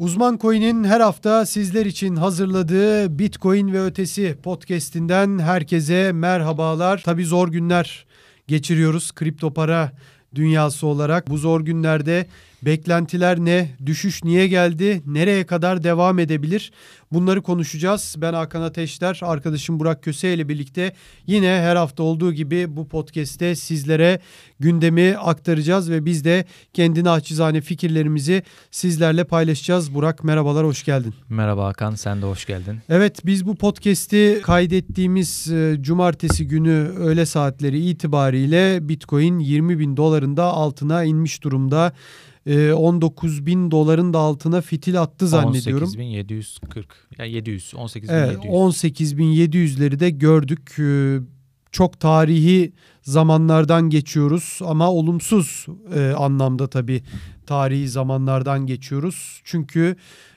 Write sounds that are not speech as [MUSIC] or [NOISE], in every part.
Uzman Coin'in her hafta sizler için hazırladığı Bitcoin ve Ötesi podcast'inden herkese merhabalar. Tabii zor günler geçiriyoruz kripto para dünyası olarak. Bu zor günlerde beklentiler ne, düşüş niye geldi, nereye kadar devam edebilir? Bunları konuşacağız. Ben Hakan Ateşler, arkadaşım Burak Köse ile birlikte yine her hafta olduğu gibi bu podcast'te sizlere gündemi aktaracağız ve biz de kendi naçizane fikirlerimizi sizlerle paylaşacağız. Burak merhabalar, hoş geldin. Merhaba Hakan, sen de hoş geldin. Evet, biz bu podcast'i kaydettiğimiz e, cumartesi günü öğle saatleri itibariyle Bitcoin 20 bin dolarında altına inmiş durumda. 19 bin doların da altına fitil attı zannediyorum. 18.740 ya 700 18.700. Evet, 18.700'leri de gördük. Çok tarihi zamanlardan geçiyoruz ama olumsuz anlamda tabii tarihi zamanlardan geçiyoruz. Çünkü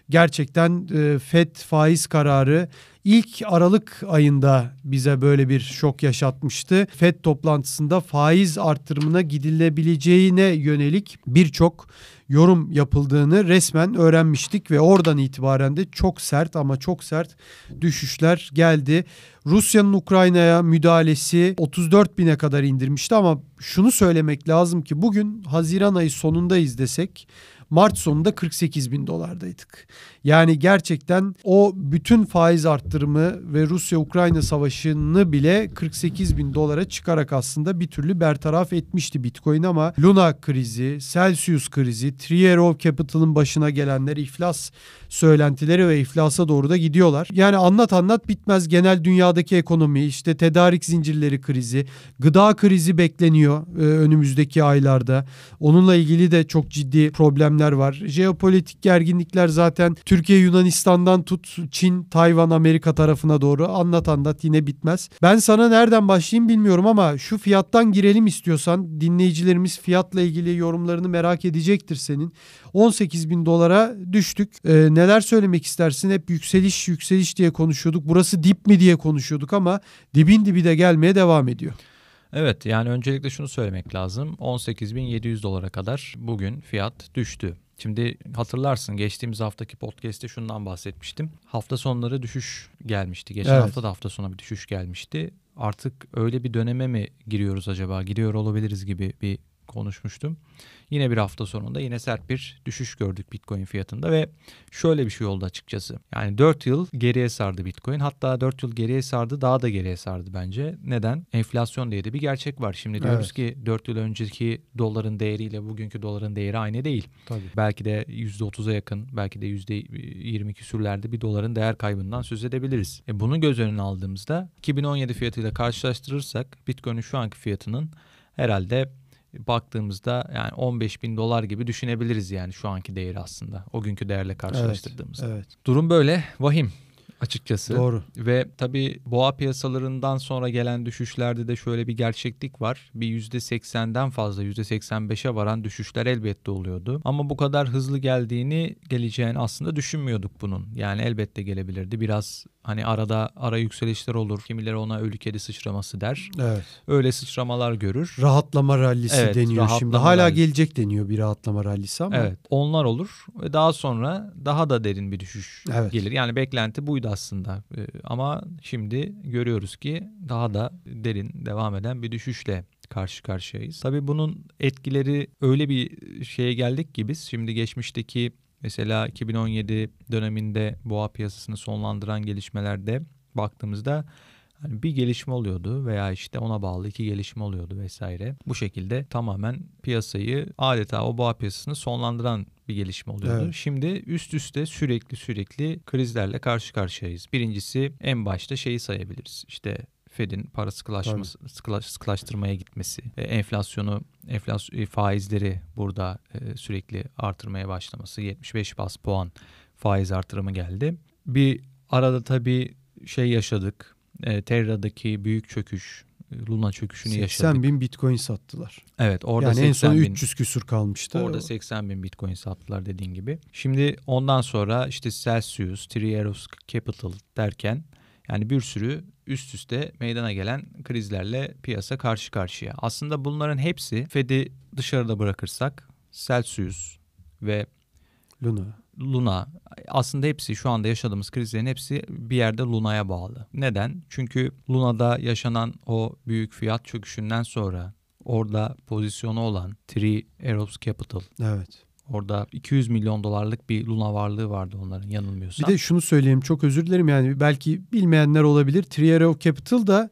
gerçekten FED faiz kararı ilk Aralık ayında bize böyle bir şok yaşatmıştı. FED toplantısında faiz arttırımına gidilebileceğine yönelik birçok yorum yapıldığını resmen öğrenmiştik ve oradan itibaren de çok sert ama çok sert düşüşler geldi. Rusya'nın Ukrayna'ya müdahalesi 34 bine kadar indirmişti ama şunu söylemek lazım ki bugün Haziran ayı sonundayız desek Mart sonunda 48 bin dolardaydık. Yani gerçekten o bütün faiz arttırımı ve Rusya-Ukrayna savaşını bile 48 bin dolara çıkarak aslında bir türlü bertaraf etmişti Bitcoin ama Luna krizi, Celsius krizi, of Capital'ın başına gelenler iflas söylentileri ve iflasa doğru da gidiyorlar. Yani anlat anlat bitmez genel dünyadaki ekonomi, işte tedarik zincirleri krizi, gıda krizi bekleniyor e, önümüzdeki aylarda. Onunla ilgili de çok ciddi problemler var. Jeopolitik gerginlikler zaten Türkiye Yunanistan'dan tut Çin, Tayvan, Amerika tarafına doğru anlat anlat yine bitmez. Ben sana nereden başlayayım bilmiyorum ama şu fiyattan girelim istiyorsan dinleyicilerimiz fiyatla ilgili yorumlarını merak edecektir senin. 18 bin dolara düştük. Ee, neler söylemek istersin? Hep yükseliş yükseliş diye konuşuyorduk. Burası dip mi diye konuşuyorduk ama dibin dibi de gelmeye devam ediyor. Evet yani öncelikle şunu söylemek lazım. 18.700 dolara kadar bugün fiyat düştü. Şimdi hatırlarsın geçtiğimiz haftaki podcast'te şundan bahsetmiştim. Hafta sonları düşüş gelmişti. Geçen evet. hafta da hafta sonu bir düşüş gelmişti. Artık öyle bir döneme mi giriyoruz acaba? Giriyor olabiliriz gibi bir konuşmuştum. Yine bir hafta sonunda yine sert bir düşüş gördük Bitcoin fiyatında ve şöyle bir şey oldu açıkçası. Yani 4 yıl geriye sardı Bitcoin. Hatta 4 yıl geriye sardı daha da geriye sardı bence. Neden? Enflasyon diye de bir gerçek var. Şimdi diyoruz evet. ki 4 yıl önceki doların değeriyle bugünkü doların değeri aynı değil. Tabii. Belki de %30'a yakın belki de %20 küsürlerde bir doların değer kaybından söz edebiliriz. E bunu göz önüne aldığımızda 2017 fiyatıyla karşılaştırırsak Bitcoin'in şu anki fiyatının herhalde baktığımızda yani 15 bin dolar gibi düşünebiliriz yani şu anki değeri aslında. O günkü değerle karşılaştırdığımızda. Evet, evet. Durum böyle vahim açıkçası. Doğru. Ve tabii boğa piyasalarından sonra gelen düşüşlerde de şöyle bir gerçeklik var. Bir %80'den fazla %85'e varan düşüşler elbette oluyordu. Ama bu kadar hızlı geldiğini geleceğini aslında düşünmüyorduk bunun. Yani elbette gelebilirdi. Biraz hani arada ara yükselişler olur. Kimileri ona ölü kedi sıçraması der. Evet. Öyle sıçramalar görür. Rahatlama rallisi evet, deniyor şimdi. Hala rallisi. gelecek deniyor bir rahatlama rallisi ama. Evet. Onlar olur ve daha sonra daha da derin bir düşüş evet. gelir. Yani beklenti buydu aslında. Ee, ama şimdi görüyoruz ki daha da derin devam eden bir düşüşle karşı karşıyayız. Tabii bunun etkileri öyle bir şeye geldik ki biz şimdi geçmişteki mesela 2017 döneminde boğa piyasasını sonlandıran gelişmelerde baktığımızda hani bir gelişme oluyordu veya işte ona bağlı iki gelişme oluyordu vesaire. Bu şekilde tamamen piyasayı adeta o boğa piyasasını sonlandıran bir gelişme oluyordu. Evet. Şimdi üst üste sürekli sürekli krizlerle karşı karşıyayız. Birincisi en başta şeyi sayabiliriz. İşte Fed'in para sıkılaşması, sıkılaş, sıkılaştırmaya gitmesi, e, enflasyonu, enflasyon e, faizleri burada e, sürekli artırmaya başlaması, 75 bas puan faiz artırımı geldi. Bir arada tabii şey yaşadık, e, Terra'daki büyük çöküş, Luna çöküşünü 80 yaşadık. 80 bin bitcoin sattılar. Evet orada yani 80 en son bin, 300 küsür kalmıştı. Orada 80 bin bitcoin sattılar dediğin gibi. Şimdi ondan sonra işte Celsius, Three Arrows Capital derken yani bir sürü üst üste meydana gelen krizlerle piyasa karşı karşıya. Aslında bunların hepsi Fed'i dışarıda bırakırsak Celsius ve Luna, Luna aslında hepsi şu anda yaşadığımız krizlerin hepsi bir yerde Luna'ya bağlı. Neden? Çünkü Luna'da yaşanan o büyük fiyat çöküşünden sonra orada pozisyonu olan Three Arrows Capital Evet. Orada 200 milyon dolarlık bir Luna varlığı vardı onların yanılmıyorsam. Bir de şunu söyleyeyim çok özür dilerim yani belki bilmeyenler olabilir. Triero Capital da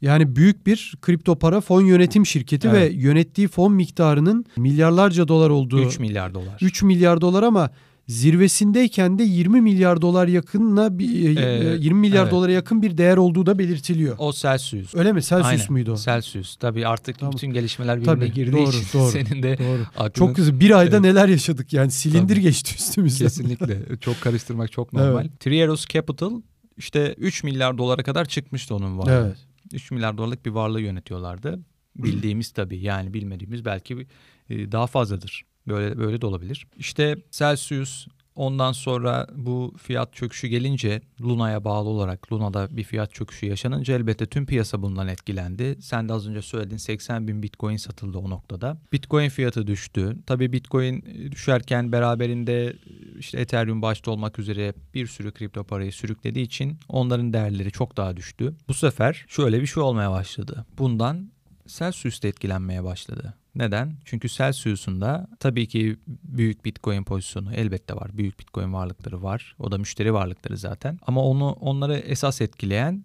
yani büyük bir kripto para fon yönetim şirketi Evet. ve yönettiği fon miktarının milyarlarca dolar olduğu. 3 milyar dolar. 3 milyar dolar ama zirvesindeyken de 20 milyar dolar yakınla bir, e, Ee, 20 milyar evet. dolara yakın bir değer olduğu da belirtiliyor. O Celsius. Öyle mi? Celsius Aynen. muydu o? Celsius. Tabii artık Tamam. bütün gelişmeler birbirine Tabii, girdiği doğru, için doğru. senin de Doğru. aklın Çok hızlı. Bir ayda Evet. neler yaşadık yani silindir Tabii. geçti üstümüzden. kesinlikle [LAUGHS] çok karıştırmak çok normal. Three Arrows Capital işte 3 milyar dolara kadar çıkmıştı onun varlığı. Evet. 3 milyar dolarlık bir varlığı yönetiyorlardı. Bildiğimiz tabii yani bilmediğimiz belki e, daha fazladır. Böyle böyle de olabilir. İşte Celsius ondan sonra bu fiyat çöküşü gelince Luna'ya bağlı olarak Luna'da bir fiyat çöküşü yaşanınca elbette tüm piyasa bundan etkilendi. Sen de az önce söyledin 80 bin bitcoin satıldı o noktada. Bitcoin fiyatı düştü. Tabii bitcoin e, düşerken beraberinde e, işte Ethereum başta olmak üzere bir sürü kripto parayı sürüklediği için onların değerleri çok daha düştü. Bu sefer şöyle bir şey olmaya başladı. Bundan Celsius da etkilenmeye başladı. Neden? Çünkü Celsius'un da tabii ki büyük Bitcoin pozisyonu elbette var. Büyük Bitcoin varlıkları var. O da müşteri varlıkları zaten. Ama onu onları esas etkileyen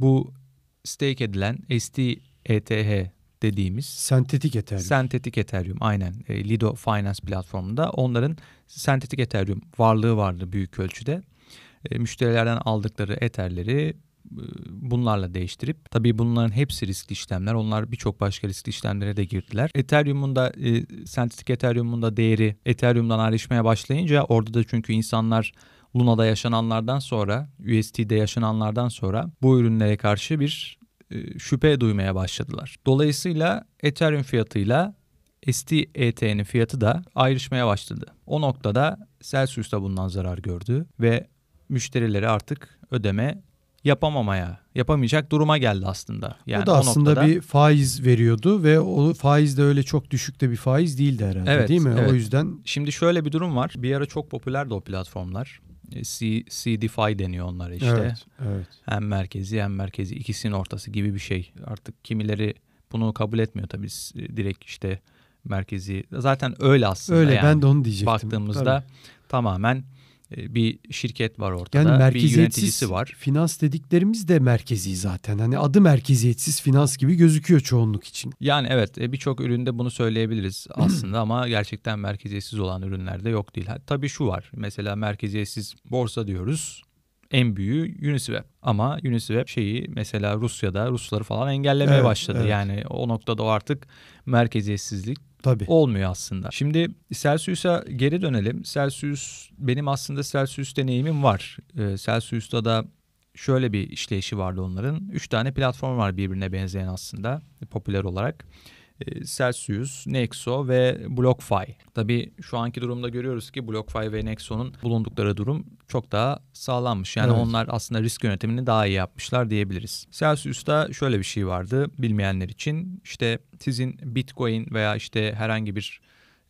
bu stake edilen STETH dediğimiz Sentetik Ethereum. sentetik Ethereum aynen e, Lido Finance platformunda onların sentetik Ethereum varlığı vardı büyük ölçüde. E, müşterilerden aldıkları Ether'leri bunlarla değiştirip tabii bunların hepsi riskli işlemler. Onlar birçok başka riskli işlemlere de girdiler. Ethereum'un da e, sentetik Ethereum'un da değeri Ethereum'dan ayrışmaya başlayınca orada da çünkü insanlar Luna'da yaşananlardan sonra, USD'de yaşananlardan sonra bu ürünlere karşı bir e, şüphe duymaya başladılar. Dolayısıyla Ethereum fiyatıyla STET'nin fiyatı da ayrışmaya başladı. O noktada Celsius da bundan zarar gördü ve müşterileri artık ödeme yapamamaya, yapamayacak duruma geldi aslında. Yani o da aslında noktada- bir faiz veriyordu ve o faiz de öyle çok düşük de bir faiz değildi herhalde Evet, değil mi? evet. O yüzden Şimdi şöyle bir durum var. Bir ara çok popülerdi o platformlar. E, C, CDFI deniyor onlara işte. evet, evet. Hem merkezi hem merkezi ikisinin ortası gibi bir şey. Artık kimileri bunu kabul etmiyor tabii S- direkt işte merkezi. Zaten öyle aslında Öyle yani. ben de onu diyecektim. Baktığımızda Tabii. tamamen e, bir şirket var ortada. yani bir merkeziyetsiz yöneticisi var. finans dediklerimiz de merkezi zaten. Hani adı merkeziyetsiz finans gibi gözüküyor çoğunluk için. Yani evet e, birçok üründe bunu söyleyebiliriz [CLEARS THROAT] aslında ama gerçekten merkeziyetsiz olan ürünlerde yok değil. Tabii şu var mesela merkeziyetsiz borsa diyoruz. En büyüğü Uniswap ama Uniswap şeyi mesela Rusya'da Rusları falan engellemeye Evet, başladı. evet. Yani o noktada o artık merkeziyetsizlik Tabii. olmuyor aslında. Şimdi Celsius'a geri dönelim. Celsius benim aslında Celsius deneyimim var. Ee, Celsius'ta da şöyle bir işleyişi vardı onların. Üç tane platform var birbirine benzeyen aslında popüler olarak. Ee, Celsius, Nexo ve BlockFi. Tabii şu anki durumda görüyoruz ki BlockFi ve Nexo'nun bulundukları durum çok daha sağlanmış. Yani Evet. onlar aslında risk yönetimini daha iyi yapmışlar diyebiliriz. Celsius'ta şöyle bir şey vardı bilmeyenler için. İşte sizin Bitcoin veya işte herhangi bir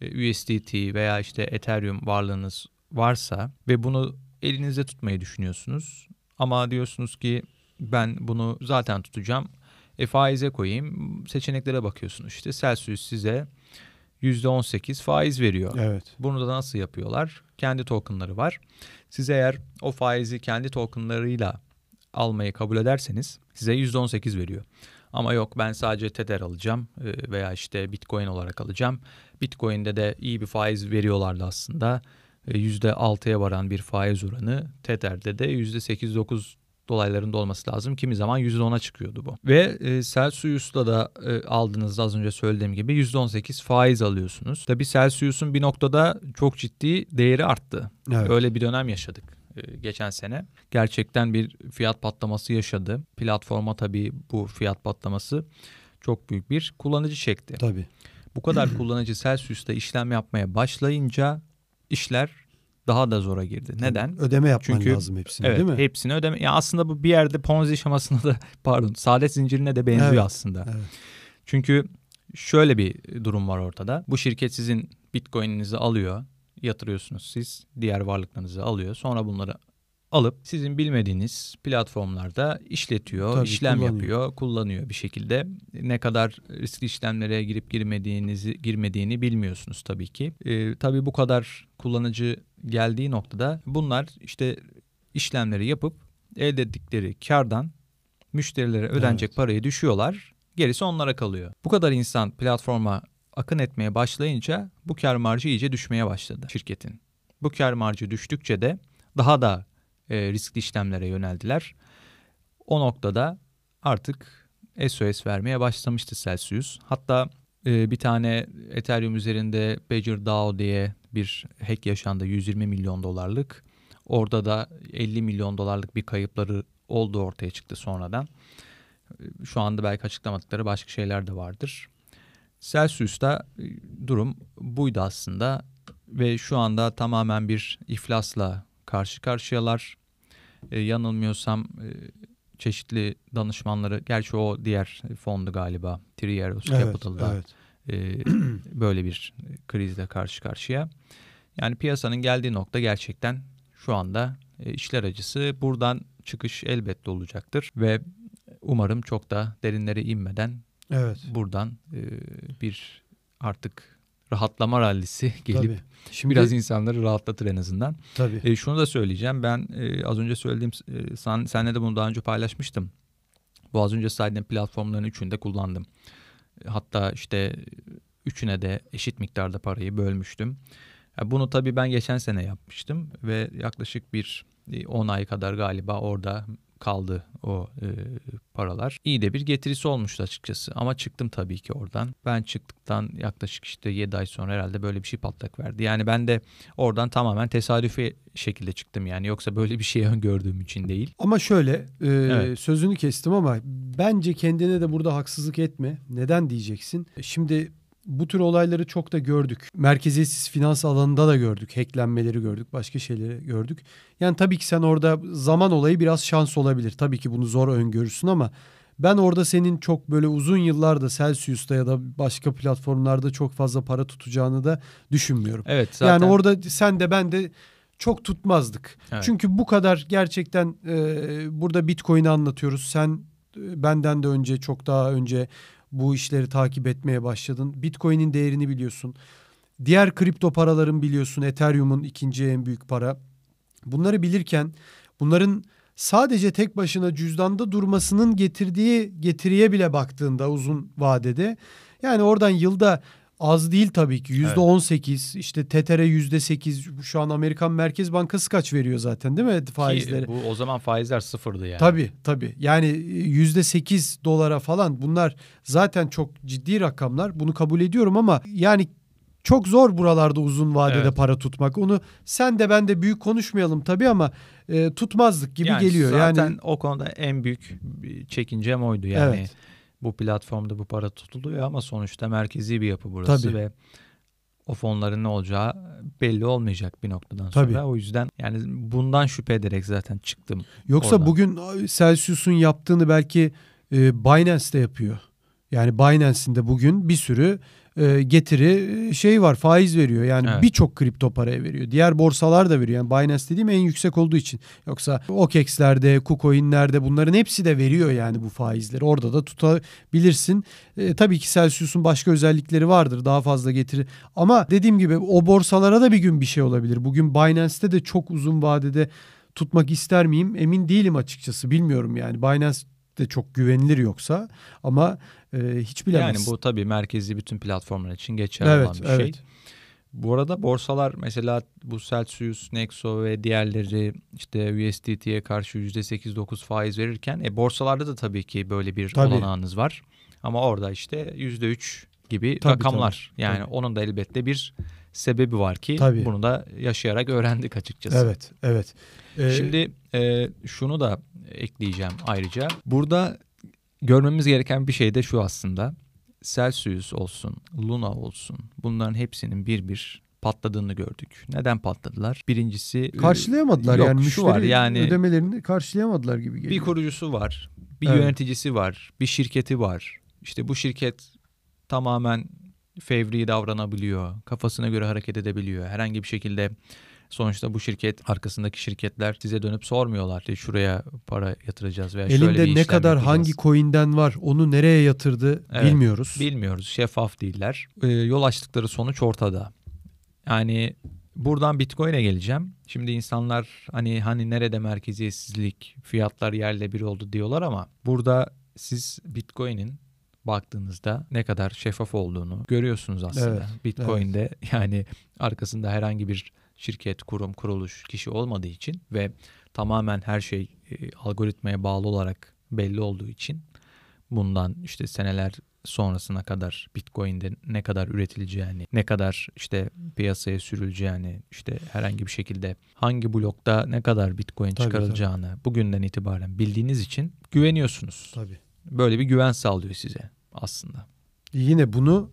e, USDT veya işte Ethereum varlığınız varsa ve bunu elinizde tutmayı düşünüyorsunuz. Ama diyorsunuz ki ben bunu zaten tutacağım. E faize koyayım. Seçeneklere bakıyorsunuz işte. Celsius size %18 faiz veriyor. Evet. Bunu da nasıl yapıyorlar? Kendi tokenları var. Siz eğer o faizi kendi tokenlarıyla almayı kabul ederseniz size %18 veriyor. Ama yok ben sadece Tether alacağım e, veya işte Bitcoin olarak alacağım. Bitcoin'de de iyi bir faiz veriyorlardı aslında. E, %6'ya varan bir faiz oranı. Tether'de de %8-9 dolaylarında olması lazım. Kimi zaman %10'a çıkıyordu bu. Ve e, Celsius'la da e, aldığınızda az önce söylediğim gibi %18 faiz alıyorsunuz. Tabii Celsius'un bir noktada çok ciddi değeri arttı. Evet. Öyle bir dönem yaşadık e, geçen sene. Gerçekten bir fiyat patlaması yaşadı. Platforma tabii bu fiyat patlaması çok büyük bir kullanıcı çekti. Tabii. Bu kadar [CLEARS THROAT] kullanıcı Celsius'ta işlem yapmaya başlayınca işler daha da zora girdi. Neden? Ödeme yapman Çünkü- lazım hepsini Evet, değil mi? hepsini ödeme. Ya aslında bu bir yerde Ponzi şemasına da [LAUGHS] pardon, saadet zincirine de benziyor Evet, aslında. evet. Çünkü şöyle bir durum var ortada. Bu şirket sizin Bitcoin'inizi alıyor. yatırıyorsunuz siz. Diğer varlıklarınızı alıyor. Sonra bunları alıp sizin bilmediğiniz platformlarda işletiyor, Tabii, işlem kullanıyor. yapıyor, kullanıyor bir şekilde. Ne kadar riskli işlemlere girip girmediğinizi girmediğini bilmiyorsunuz tabii ki. Ee, tabii bu kadar kullanıcı geldiği noktada bunlar işte işlemleri yapıp elde ettikleri kardan müşterilere ödenecek Evet. parayı düşüyorlar. Gerisi onlara kalıyor. Bu kadar insan platforma akın etmeye başlayınca bu kar marjı iyice düşmeye başladı şirketin. Bu kar marjı düştükçe de daha da e, riskli işlemlere yöneldiler. O noktada artık SOS vermeye başlamıştı Celsius. Hatta e, bir tane Ethereum üzerinde Badger DAO diye bir hack yaşandı 120 milyon dolarlık. Orada da 50 milyon dolarlık bir kayıpları olduğu ortaya çıktı sonradan. Şu anda belki açıklamadıkları başka şeyler de vardır. Celsius'ta e, durum buydu aslında ve şu anda tamamen bir iflasla karşı karşıyalar. E, yanılmıyorsam e, çeşitli danışmanları, gerçi o diğer fondu galiba, Three Arrows Evet, Capital'da evet. e, [CLEARS THROAT] böyle bir krizle karşı karşıya. Yani piyasanın geldiği nokta gerçekten şu anda e, işler acısı. Buradan çıkış elbette olacaktır ve umarım çok da derinlere inmeden Evet. buradan e, bir artık rahatlama rallisi gelip Tabii. Şimdi biraz insanları rahatlatır en azından. tabii. E, şunu da söyleyeceğim. Ben e, az önce söylediğim, e, sen, senle de bunu daha önce paylaşmıştım. Bu az önce saydığım platformların üçünü de kullandım. E, Hatta işte üçüne de eşit miktarda parayı bölmüştüm. Bunu tabii ben geçen sene yapmıştım ve yaklaşık bir e, 10 ay kadar galiba orada kaldı o e, paralar. İyi de bir getirisi olmuştu açıkçası ama çıktım tabii ki oradan. Ben çıktıktan yaklaşık işte 7 ay sonra herhalde böyle bir şey patlak verdi. Yani ben de oradan tamamen tesadüfi şekilde çıktım yani yoksa böyle bir şey [LAUGHS] öngördüğüm için değil. Ama şöyle e, Evet. sözünü kestim ama bence kendine de burada haksızlık etme. Neden diyeceksin? Şimdi bu tür olayları çok da gördük. Merkeziyetsiz finans alanında da gördük. Hacklenmeleri gördük. Başka şeyleri gördük. Yani tabii ki sen orada zaman olayı biraz şans olabilir. Tabii ki bunu zor öngörürsün ama ben orada senin çok böyle uzun yıllarda Celsius'ta ya da başka platformlarda çok fazla para tutacağını da düşünmüyorum. Evet zaten. Yani orada sen de ben de çok tutmazdık. Evet. Çünkü bu kadar gerçekten e, burada Bitcoin'i anlatıyoruz. Sen benden de önce çok daha önce bu işleri takip etmeye başladın. Bitcoin'in değerini biliyorsun. Diğer kripto paraların biliyorsun. Ethereum'un ikinci en büyük para. Bunları bilirken bunların sadece tek başına cüzdanda durmasının getirdiği getiriye bile baktığında uzun vadede yani oradan yılda az değil tabii ki. Yüzde on sekiz işte TTR yüzde sekiz şu an Amerikan Merkez Bankası kaç veriyor zaten değil mi Ki faizleri? bu o zaman faizler sıfırdı yani. Tabii tabii. Yani yüzde sekiz dolara falan bunlar zaten çok ciddi rakamlar. Bunu kabul ediyorum ama yani çok zor buralarda uzun vadede Evet. para tutmak. Onu sen de ben de büyük konuşmayalım tabii ama e, tutmazdık gibi Yani geliyor. Zaten yani o konuda en büyük çekincem oydu yani. Evet. Bu platformda bu para tutuluyor ama sonuçta merkezi bir yapı burası Tabii. ve o fonların ne olacağı belli olmayacak bir noktadan Tabii. sonra. O yüzden yani bundan şüphe ederek zaten çıktım. Yoksa Oradan. bugün Celsius'un yaptığını belki e, Binance de yapıyor. Yani Binance'in de bugün bir sürü e, getiri e, şey var faiz veriyor. Yani Evet. birçok kripto paraya veriyor. Diğer borsalar da veriyor. Yani Binance dediğim en yüksek olduğu için. Yoksa OKEX'lerde, KuCoin'lerde bunların hepsi de veriyor yani bu faizleri. Orada da tutabilirsin. E, tabii ki Celsius'un başka özellikleri vardır. Daha fazla getiri. Ama dediğim gibi o borsalara da bir gün bir şey olabilir. Bugün Binance'te de çok uzun vadede tutmak ister miyim? Emin değilim açıkçası. Bilmiyorum yani. Binance de çok güvenilir yoksa ama e, hiç bilemezsin. Yani bu tabii merkezi bütün platformlar için geçerli evet, olan bir evet. şey. Bu arada borsalar mesela bu Celsius, Nexo ve diğerleri işte USDT'ye karşı %8-9 faiz verirken e, borsalarda da tabii ki böyle bir Tabii. olanağınız var. Ama orada işte %3 gibi Tabii, rakamlar. tabii, yani tabii. onun da elbette bir sebebi var ki Tabii. bunu da yaşayarak öğrendik açıkçası. Evet, evet. Ee, Şimdi e, şunu da ekleyeceğim ayrıca. Burada görmemiz gereken bir şey de şu aslında. Celsius olsun, Luna olsun bunların hepsinin bir bir patladığını gördük. Neden patladılar? Birincisi e, karşılayamadılar yok, yani müşteri var yani ödemelerini karşılayamadılar gibi geliyor. bir kurucusu var, bir Evet. yöneticisi var, bir şirketi var. İşte bu şirket tamamen fevri davranabiliyor. Kafasına göre hareket edebiliyor. Herhangi bir şekilde sonuçta bu şirket arkasındaki şirketler size dönüp sormuyorlar. İşte şuraya para yatıracağız veya şöyle bir Elinde ne kadar yapacağız. hangi coin'den var onu nereye yatırdı Evet, bilmiyoruz. Bilmiyoruz. Şeffaf değiller. Ee, yol açtıkları sonuç ortada. Yani buradan Bitcoin'e geleceğim. Şimdi insanlar hani hani nerede merkeziyetsizlik, fiyatlar yerle bir oldu diyorlar ama burada siz Bitcoin'in baktığınızda ne kadar şeffaf olduğunu görüyorsunuz aslında. Evet, Bitcoin'de [LAUGHS] yani arkasında herhangi bir şirket, kurum, kuruluş, kişi olmadığı için ve tamamen her şey e, algoritmaya bağlı olarak belli olduğu için bundan işte seneler sonrasına kadar Bitcoin'de ne kadar üretileceğini, ne kadar işte piyasaya sürüleceğini, işte herhangi bir şekilde hangi blokta ne kadar Bitcoin Tabii, çıkarılacağını bugünden itibaren bildiğiniz için güveniyorsunuz. Tabii. Böyle bir güven sağlıyor size aslında. Yine bunu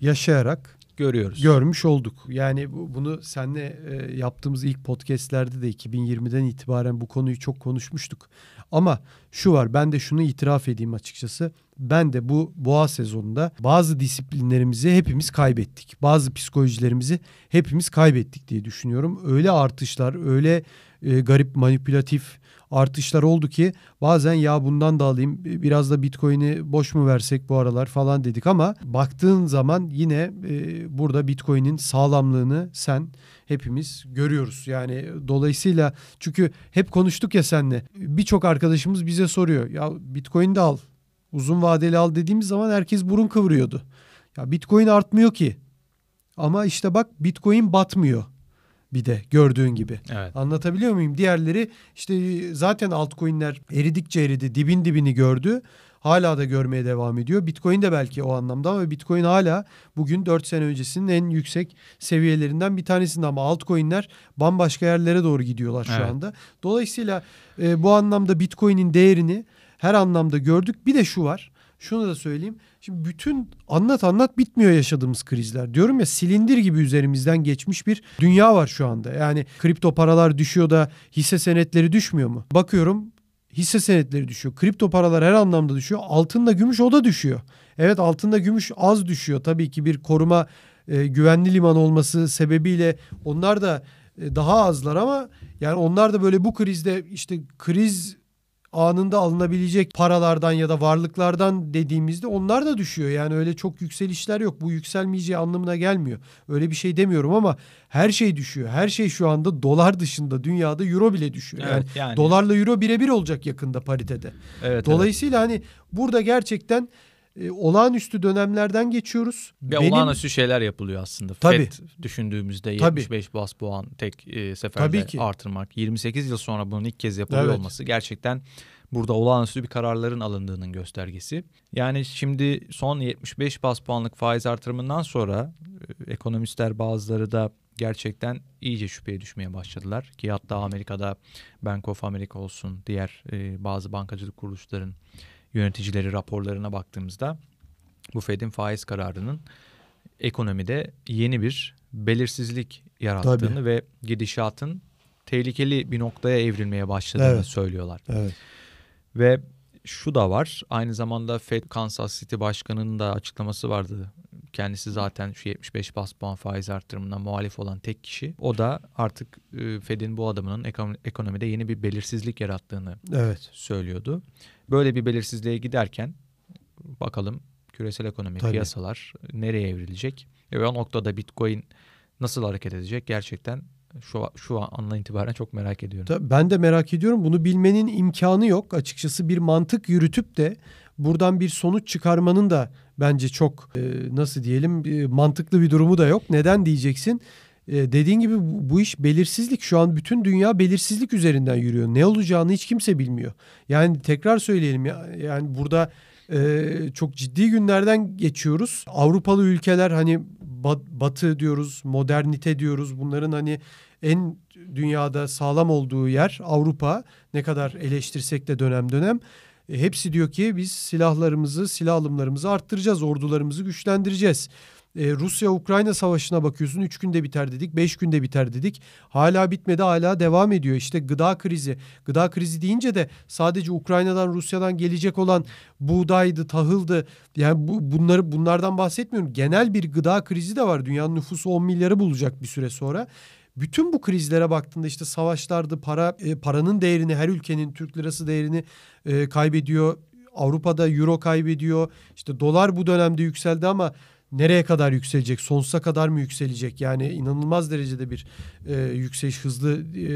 yaşayarak Görüyoruz. görmüş olduk. Yani bu- bunu seninle e, yaptığımız ilk podcastlerde de 2020'den itibaren bu konuyu çok konuşmuştuk. Ama şu var ben de şunu itiraf edeyim açıkçası. Ben de bu boğa sezonunda bazı disiplinlerimizi hepimiz kaybettik. Bazı psikolojilerimizi hepimiz kaybettik diye düşünüyorum. Öyle artışlar, öyle e, garip manipülatif artışlar oldu ki bazen ya bundan da alayım biraz da Bitcoin'i boş mu versek bu aralar falan dedik ama baktığın zaman yine e, burada Bitcoin'in sağlamlığını sen hepimiz görüyoruz. Yani dolayısıyla çünkü hep konuştuk ya seninle birçok arkadaşımız bize soruyor ya Bitcoin de al uzun vadeli al dediğimiz zaman herkes burun kıvırıyordu. Ya Bitcoin artmıyor ki ama işte bak Bitcoin batmıyor bir de gördüğün gibi. Evet. Anlatabiliyor muyum? Diğerleri işte zaten altcoin'ler eridikçe eridi, dibin dibini gördü. Hala da görmeye devam ediyor. Bitcoin de belki o anlamda ama Bitcoin hala bugün 4 sene öncesinin en yüksek seviyelerinden bir tanesinde ama altcoin'ler bambaşka yerlere doğru gidiyorlar şu Evet. anda. Dolayısıyla e, bu anlamda Bitcoin'in değerini her anlamda gördük. Bir de şu var. Şunu da söyleyeyim. Şimdi bütün anlat anlat bitmiyor yaşadığımız krizler. Diyorum ya silindir gibi üzerimizden geçmiş bir dünya var şu anda. Yani kripto paralar düşüyor da hisse senetleri düşmüyor mu? Bakıyorum hisse senetleri düşüyor. Kripto paralar her anlamda düşüyor. Altında gümüş o da düşüyor. Evet altında gümüş az düşüyor. Tabii ki bir koruma e, güvenli liman olması sebebiyle onlar da e, daha azlar ama yani onlar da böyle bu krizde işte kriz anında alınabilecek paralardan ya da varlıklardan dediğimizde onlar da düşüyor. Yani öyle çok yükselişler yok. Bu yükselmeyeceği anlamına gelmiyor. Öyle bir şey demiyorum ama her şey düşüyor. Her şey şu anda dolar dışında dünyada euro bile düşüyor. Yani, Evet, yani. dolarla euro birebir olacak yakında paritede. Evet, evet. Dolayısıyla hani burada gerçekten e, olağanüstü dönemlerden geçiyoruz. Ve Benim- olağanüstü şeyler yapılıyor aslında. Tabii. FED düşündüğümüzde Tabii. 75 bas puan tek e, seferde Tabii ki. artırmak. 28 yıl sonra bunun ilk kez yapılıyor Evet. olması gerçekten burada olağanüstü bir kararların alındığının göstergesi. Yani şimdi son 75 bas puanlık faiz artırımından sonra e, ekonomistler bazıları da gerçekten iyice şüpheye düşmeye başladılar. Ki hatta Amerika'da Bank of America olsun diğer e, bazı bankacılık kuruluşların yöneticileri raporlarına baktığımızda bu Fed'in faiz kararının ekonomide yeni bir belirsizlik yarattığını Tabii. ve gidişatın tehlikeli bir noktaya evrilmeye başladığını Evet. söylüyorlar. Evet. Ve şu da var. Aynı zamanda Fed Kansas City Başkanı'nın da açıklaması vardı. Kendisi zaten şu 75 bas puan faiz artırımına muhalif olan tek kişi. O da artık e, Fed'in bu adamının ekonomi- ekonomide yeni bir belirsizlik yarattığını Evet. söylüyordu. Böyle bir belirsizliğe giderken bakalım küresel ekonomi, Tabii. piyasalar nereye evrilecek? Ve o noktada Bitcoin nasıl hareket edecek? Gerçekten şu şu andan itibaren çok merak ediyorum. Ta- Ben de merak ediyorum. Bunu bilmenin imkanı yok. Açıkçası bir mantık yürütüp de buradan bir sonuç çıkarmanın da bence çok e, nasıl diyelim e, mantıklı bir durumu da yok. Neden diyeceksin? E, dediğin gibi bu, bu iş belirsizlik. Şu an bütün dünya belirsizlik üzerinden yürüyor. Ne olacağını hiç kimse bilmiyor. Yani tekrar söyleyelim ya yani burada e, çok ciddi günlerden geçiyoruz. Avrupalı ülkeler hani bat- batı diyoruz, modernite diyoruz. Bunların hani en dünyada sağlam olduğu yer Avrupa. Ne kadar eleştirsek de dönem dönem. E, hepsi diyor ki biz silahlarımızı, silah alımlarımızı arttıracağız, ordularımızı güçlendireceğiz. E, Rusya-Ukrayna savaşına bakıyorsun 3 günde biter dedik 5 günde biter dedik. Hala bitmedi hala devam ediyor. İşte gıda krizi. Gıda krizi deyince de sadece Ukrayna'dan Rusya'dan gelecek olan buğdaydı, tahıldı. Yani bu, bunları bunlardan bahsetmiyorum. Genel bir gıda krizi de var. Dünyanın nüfusu 10 milyarı bulacak bir süre sonra. Bütün bu krizlere baktığında işte savaşlardı, para e, paranın değerini her ülkenin Türk lirası değerini e, kaybediyor. Avrupa'da euro kaybediyor. İşte dolar bu dönemde yükseldi ama nereye kadar yükselecek? Sonsuza kadar mı yükselecek? Yani inanılmaz derecede bir e, yükseliş hızlı e,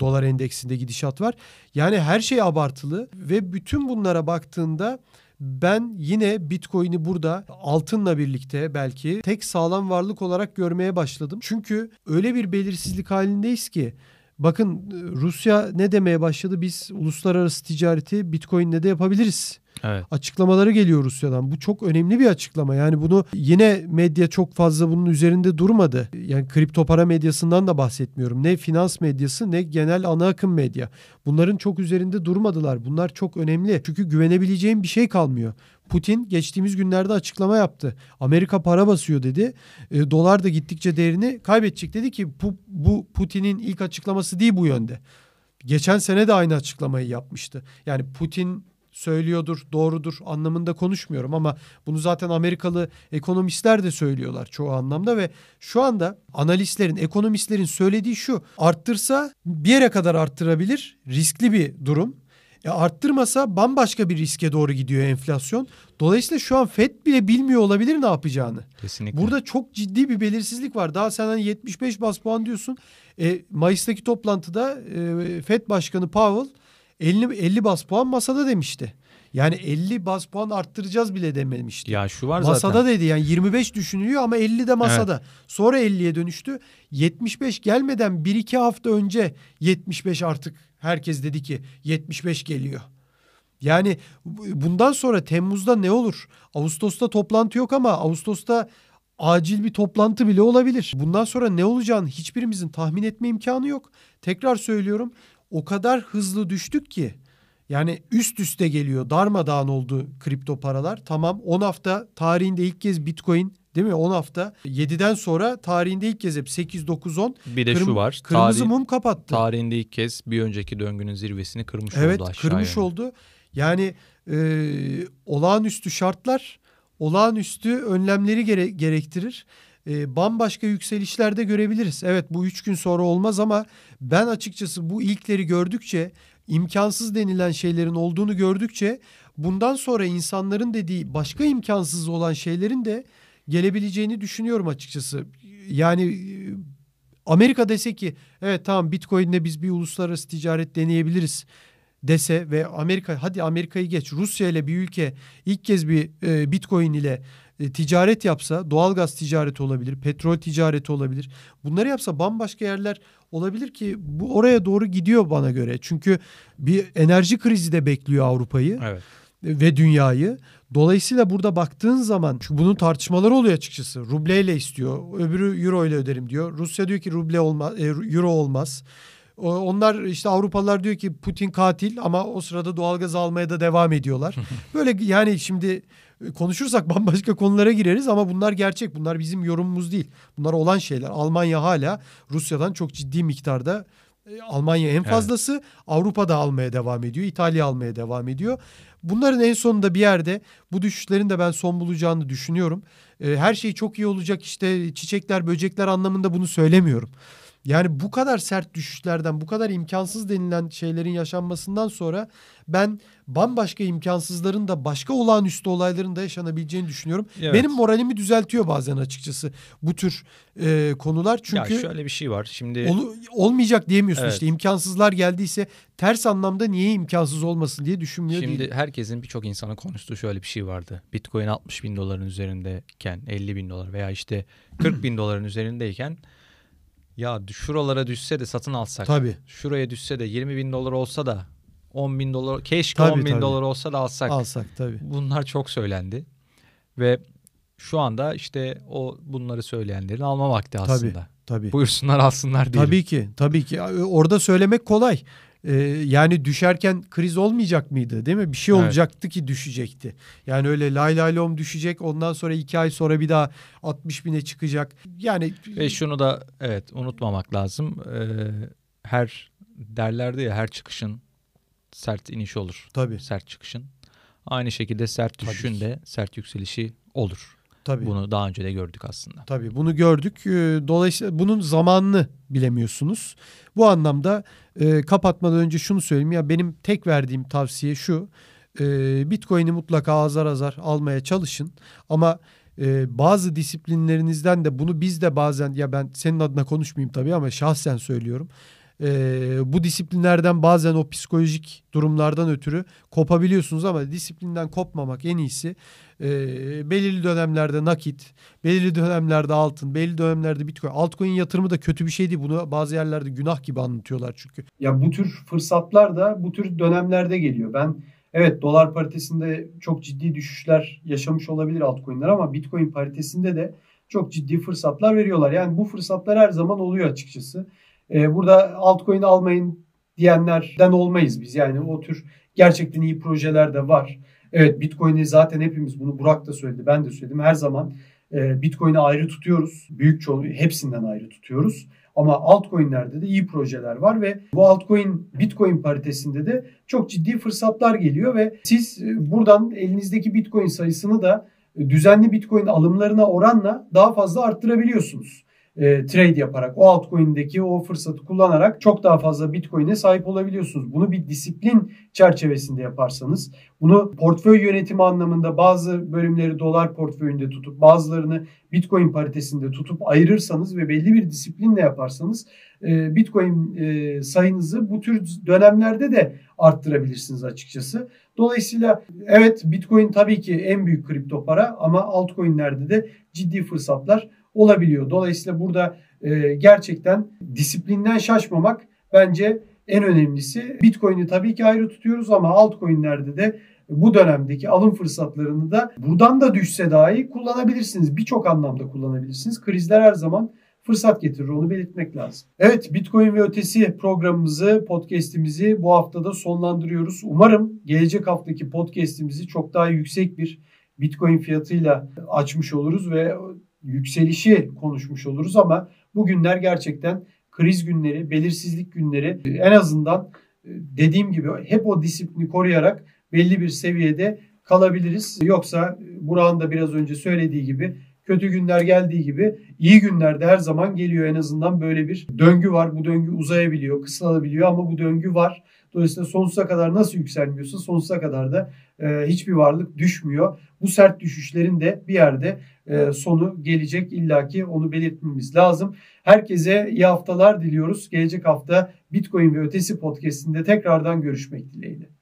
dolar endeksinde gidişat var. Yani her şey abartılı ve bütün bunlara baktığında ben yine Bitcoin'i burada altınla birlikte belki tek sağlam varlık olarak görmeye başladım. Çünkü öyle bir belirsizlik halindeyiz ki bakın Rusya ne demeye başladı? Biz uluslararası ticareti Bitcoin'le de yapabiliriz. Evet. Açıklamaları geliyor Rusya'dan. Bu çok önemli bir açıklama. Yani bunu yine medya çok fazla bunun üzerinde durmadı. Yani kripto para medyasından da bahsetmiyorum. Ne finans medyası ne genel ana akım medya. Bunların çok üzerinde durmadılar. Bunlar çok önemli. Çünkü güvenebileceğim bir şey kalmıyor. Putin geçtiğimiz günlerde açıklama yaptı. Amerika para basıyor dedi. E, dolar da gittikçe değerini kaybedecek dedi ki bu, bu Putin'in ilk açıklaması değil bu yönde. Geçen sene de aynı açıklamayı yapmıştı. Yani Putin söylüyordur, doğrudur anlamında konuşmuyorum ama bunu zaten Amerikalı ekonomistler de söylüyorlar çoğu anlamda ve şu anda analistlerin, ekonomistlerin söylediği şu. Arttırsa bir yere kadar arttırabilir. Riskli bir durum. E arttırmasa bambaşka bir riske doğru gidiyor enflasyon. Dolayısıyla şu an FED bile bilmiyor olabilir ne yapacağını. Kesinlikle. Burada çok ciddi bir belirsizlik var. Daha sen hani 75 bas puan diyorsun. E, Mayıs'taki toplantıda e, FED Başkanı Powell 50, 50 bas puan masada demişti. Yani 50 bas puan arttıracağız bile dememişti. Ya şu var masada zaten. dedi yani 25 düşünülüyor ama 50 de masada. Sonra 50'ye dönüştü. 75 gelmeden 1-2 hafta önce 75 artık herkes dedi ki 75 geliyor. Yani bundan sonra Temmuz'da ne olur? Ağustos'ta toplantı yok ama Ağustos'ta acil bir toplantı bile olabilir. Bundan sonra ne olacağını hiçbirimizin tahmin etme imkanı yok. Tekrar söylüyorum o kadar hızlı düştük ki yani üst üste geliyor darmadağın oldu kripto paralar. Tamam 10 hafta tarihinde ilk kez Bitcoin değil mi 10 hafta 7'den sonra tarihinde ilk kez hep 8 9 10 Bir de şu var. Kırmızı tarih- mum kapattı. Tarihinde ilk kez bir önceki döngünün zirvesini kırmış evet oldu aşağıya. kırmış oldu. Yani e, olağanüstü şartlar olağanüstü önlemleri gere- gerektirir. E, bambaşka yükselişlerde görebiliriz. Evet bu üç gün sonra olmaz ama ben açıkçası bu ilkleri gördükçe imkansız denilen şeylerin olduğunu gördükçe bundan sonra insanların dediği başka imkansız olan şeylerin de gelebileceğini düşünüyorum açıkçası. Yani e, Amerika dese ki evet tamam Bitcoin'le biz bir uluslararası ticaret deneyebiliriz dese ve Amerika hadi Amerika'yı geç Rusya ile bir ülke ilk kez bir e, Bitcoin ile e, ticaret yapsa doğalgaz ticareti olabilir, petrol ticareti olabilir. Bunları yapsa bambaşka yerler olabilir ki bu oraya doğru gidiyor bana göre. Çünkü bir enerji krizi de bekliyor Avrupa'yı Evet. ve dünyayı. Dolayısıyla burada baktığın zaman çünkü bunun tartışmaları oluyor açıkçası. Rubleyle istiyor. Öbürü euro ile öderim diyor. Rusya diyor ki ruble olmaz, euro olmaz. Onlar işte Avrupalılar diyor ki Putin katil ama o sırada doğalgaz almaya da devam ediyorlar. [LAUGHS] Böyle yani şimdi e, konuşursak [LAUGHS] bambaşka konulara gireriz ama bunlar gerçek. Bunlar bizim yorumumuz değil. Bunlar olan şeyler. Almanya hala Rusya'dan çok ciddi miktarda e, Almanya en fazlası Avrupa'da almaya devam ediyor. İtalya almaya devam ediyor. Bunların en sonunda bir yerde bu düşüşlerin de ben son bulacağını düşünüyorum. E, Her şey çok iyi olacak işte çiçekler böcekler anlamında bunu söylemiyorum. Yani bu kadar sert düşüşlerden, bu kadar imkansız denilen şeylerin yaşanmasından sonra ben bambaşka imkansızların da başka olağanüstü olayların da yaşanabileceğini düşünüyorum. Evet. Benim moralimi düzeltiyor bazen açıkçası bu tür e, konular. Çünkü ya şöyle bir şey var. Şimdi olu- olmayacak diyemiyorsun Evet. işte imkansızlar geldiyse ters anlamda niye imkansız olmasın diye düşünmüyor Şimdi değilim. herkesin birçok insanın konuştuğu şöyle bir şey vardı. Bitcoin 60 bin doların üzerindeyken 50 bin dolar veya işte 40 bin doların üzerindeyken ya şuralara düşse de satın alsak. Tabii Şuraya düşse de 20 bin dolar olsa da 10 bin dolar keşke Tabii, 10 bin tabii. dolar olsa da alsak. alsak tabii. Bunlar çok söylendi. Ve şu anda işte o bunları söyleyenlerin alma vakti aslında. Tabii. Buyursunlar alsınlar diyelim. Tabii ki, tabii ki. Orada söylemek kolay. Ee, yani düşerken kriz olmayacak mıydı değil mi? Bir şey Evet. olacaktı ki düşecekti. Yani öyle lay lay lom düşecek ondan sonra iki ay sonra bir daha 60 bine çıkacak. Yani Ve şunu da evet unutmamak lazım. Ee, her derlerdi ya her çıkışın sert inişi olur. tabii Sert çıkışın. Aynı şekilde sert düşüşün de sert yükselişi olur. Tabii. Bunu daha önce de gördük aslında. Tabii bunu gördük. Ee, Dolayısıyla bunun zamanını bilemiyorsunuz. Bu anlamda e, kapatmadan önce şunu söyleyeyim. Ya benim tek verdiğim tavsiye şu. E, Bitcoin'i mutlaka azar azar almaya çalışın. Ama e, bazı disiplinlerinizden de bunu biz de bazen ya ben senin adına konuşmayayım tabii ama şahsen söylüyorum. E, bu disiplinlerden bazen o psikolojik durumlardan ötürü kopabiliyorsunuz ama disiplinden kopmamak en iyisi. E, belirli dönemlerde nakit, belirli dönemlerde altın, belirli dönemlerde bitcoin. Altcoin yatırımı da kötü bir şey değil. Bunu bazı yerlerde günah gibi anlatıyorlar çünkü. Ya bu tür fırsatlar da bu tür dönemlerde geliyor. Ben evet dolar paritesinde çok ciddi düşüşler yaşamış olabilir altcoin'ler ama Bitcoin paritesinde de çok ciddi fırsatlar veriyorlar. Yani bu fırsatlar her zaman oluyor açıkçası. Ee, burada altcoin almayın diyenlerden olmayız biz. Yani o tür gerçekten iyi projeler de var. Evet Bitcoin'i zaten hepimiz bunu Burak da söyledi ben de söyledim. Her zaman e, Bitcoin'i ayrı tutuyoruz. Büyük çoğunluğu hepsinden ayrı tutuyoruz. Ama altcoin'lerde de iyi projeler var ve bu altcoin Bitcoin paritesinde de çok ciddi fırsatlar geliyor ve siz e, buradan elinizdeki Bitcoin sayısını da e, düzenli Bitcoin alımlarına oranla daha fazla arttırabiliyorsunuz. E, trade yaparak o altcoin'deki o fırsatı kullanarak çok daha fazla Bitcoin'e sahip olabiliyorsunuz. Bunu bir disiplin çerçevesinde yaparsanız bunu portföy yönetimi anlamında bazı bölümleri dolar portföyünde tutup bazılarını Bitcoin paritesinde tutup ayırırsanız ve belli bir disiplinle yaparsanız e, Bitcoin e, sayınızı bu tür dönemlerde de arttırabilirsiniz açıkçası. Dolayısıyla evet Bitcoin tabii ki en büyük kripto para ama altcoin'lerde de ciddi fırsatlar olabiliyor. Dolayısıyla burada e, gerçekten disiplinden şaşmamak bence en önemlisi. Bitcoin'i tabii ki ayrı tutuyoruz ama altcoin'lerde de bu dönemdeki alım fırsatlarını da buradan da düşse dahi kullanabilirsiniz. Birçok anlamda kullanabilirsiniz. Krizler her zaman fırsat getirir onu belirtmek lazım. Evet Bitcoin ve ötesi programımızı, podcast'imizi bu haftada sonlandırıyoruz. Umarım gelecek haftaki podcast'imizi çok daha yüksek bir Bitcoin fiyatıyla açmış oluruz ve yükselişi konuşmuş oluruz ama bugünler gerçekten kriz günleri, belirsizlik günleri en azından dediğim gibi hep o disiplini koruyarak belli bir seviyede kalabiliriz. Yoksa Burak'ın da biraz önce söylediği gibi kötü günler geldiği gibi iyi günlerde her zaman geliyor. En azından böyle bir döngü var. Bu döngü uzayabiliyor, kısalabiliyor ama bu döngü var. Dolayısıyla sonsuza kadar nasıl yükselmiyorsa sonsuza kadar da e, hiçbir varlık düşmüyor. Bu sert düşüşlerin de bir yerde e, sonu gelecek illaki onu belirtmemiz lazım. Herkese iyi haftalar diliyoruz. Gelecek hafta Bitcoin ve Ötesi podcastinde tekrardan görüşmek dileğiyle.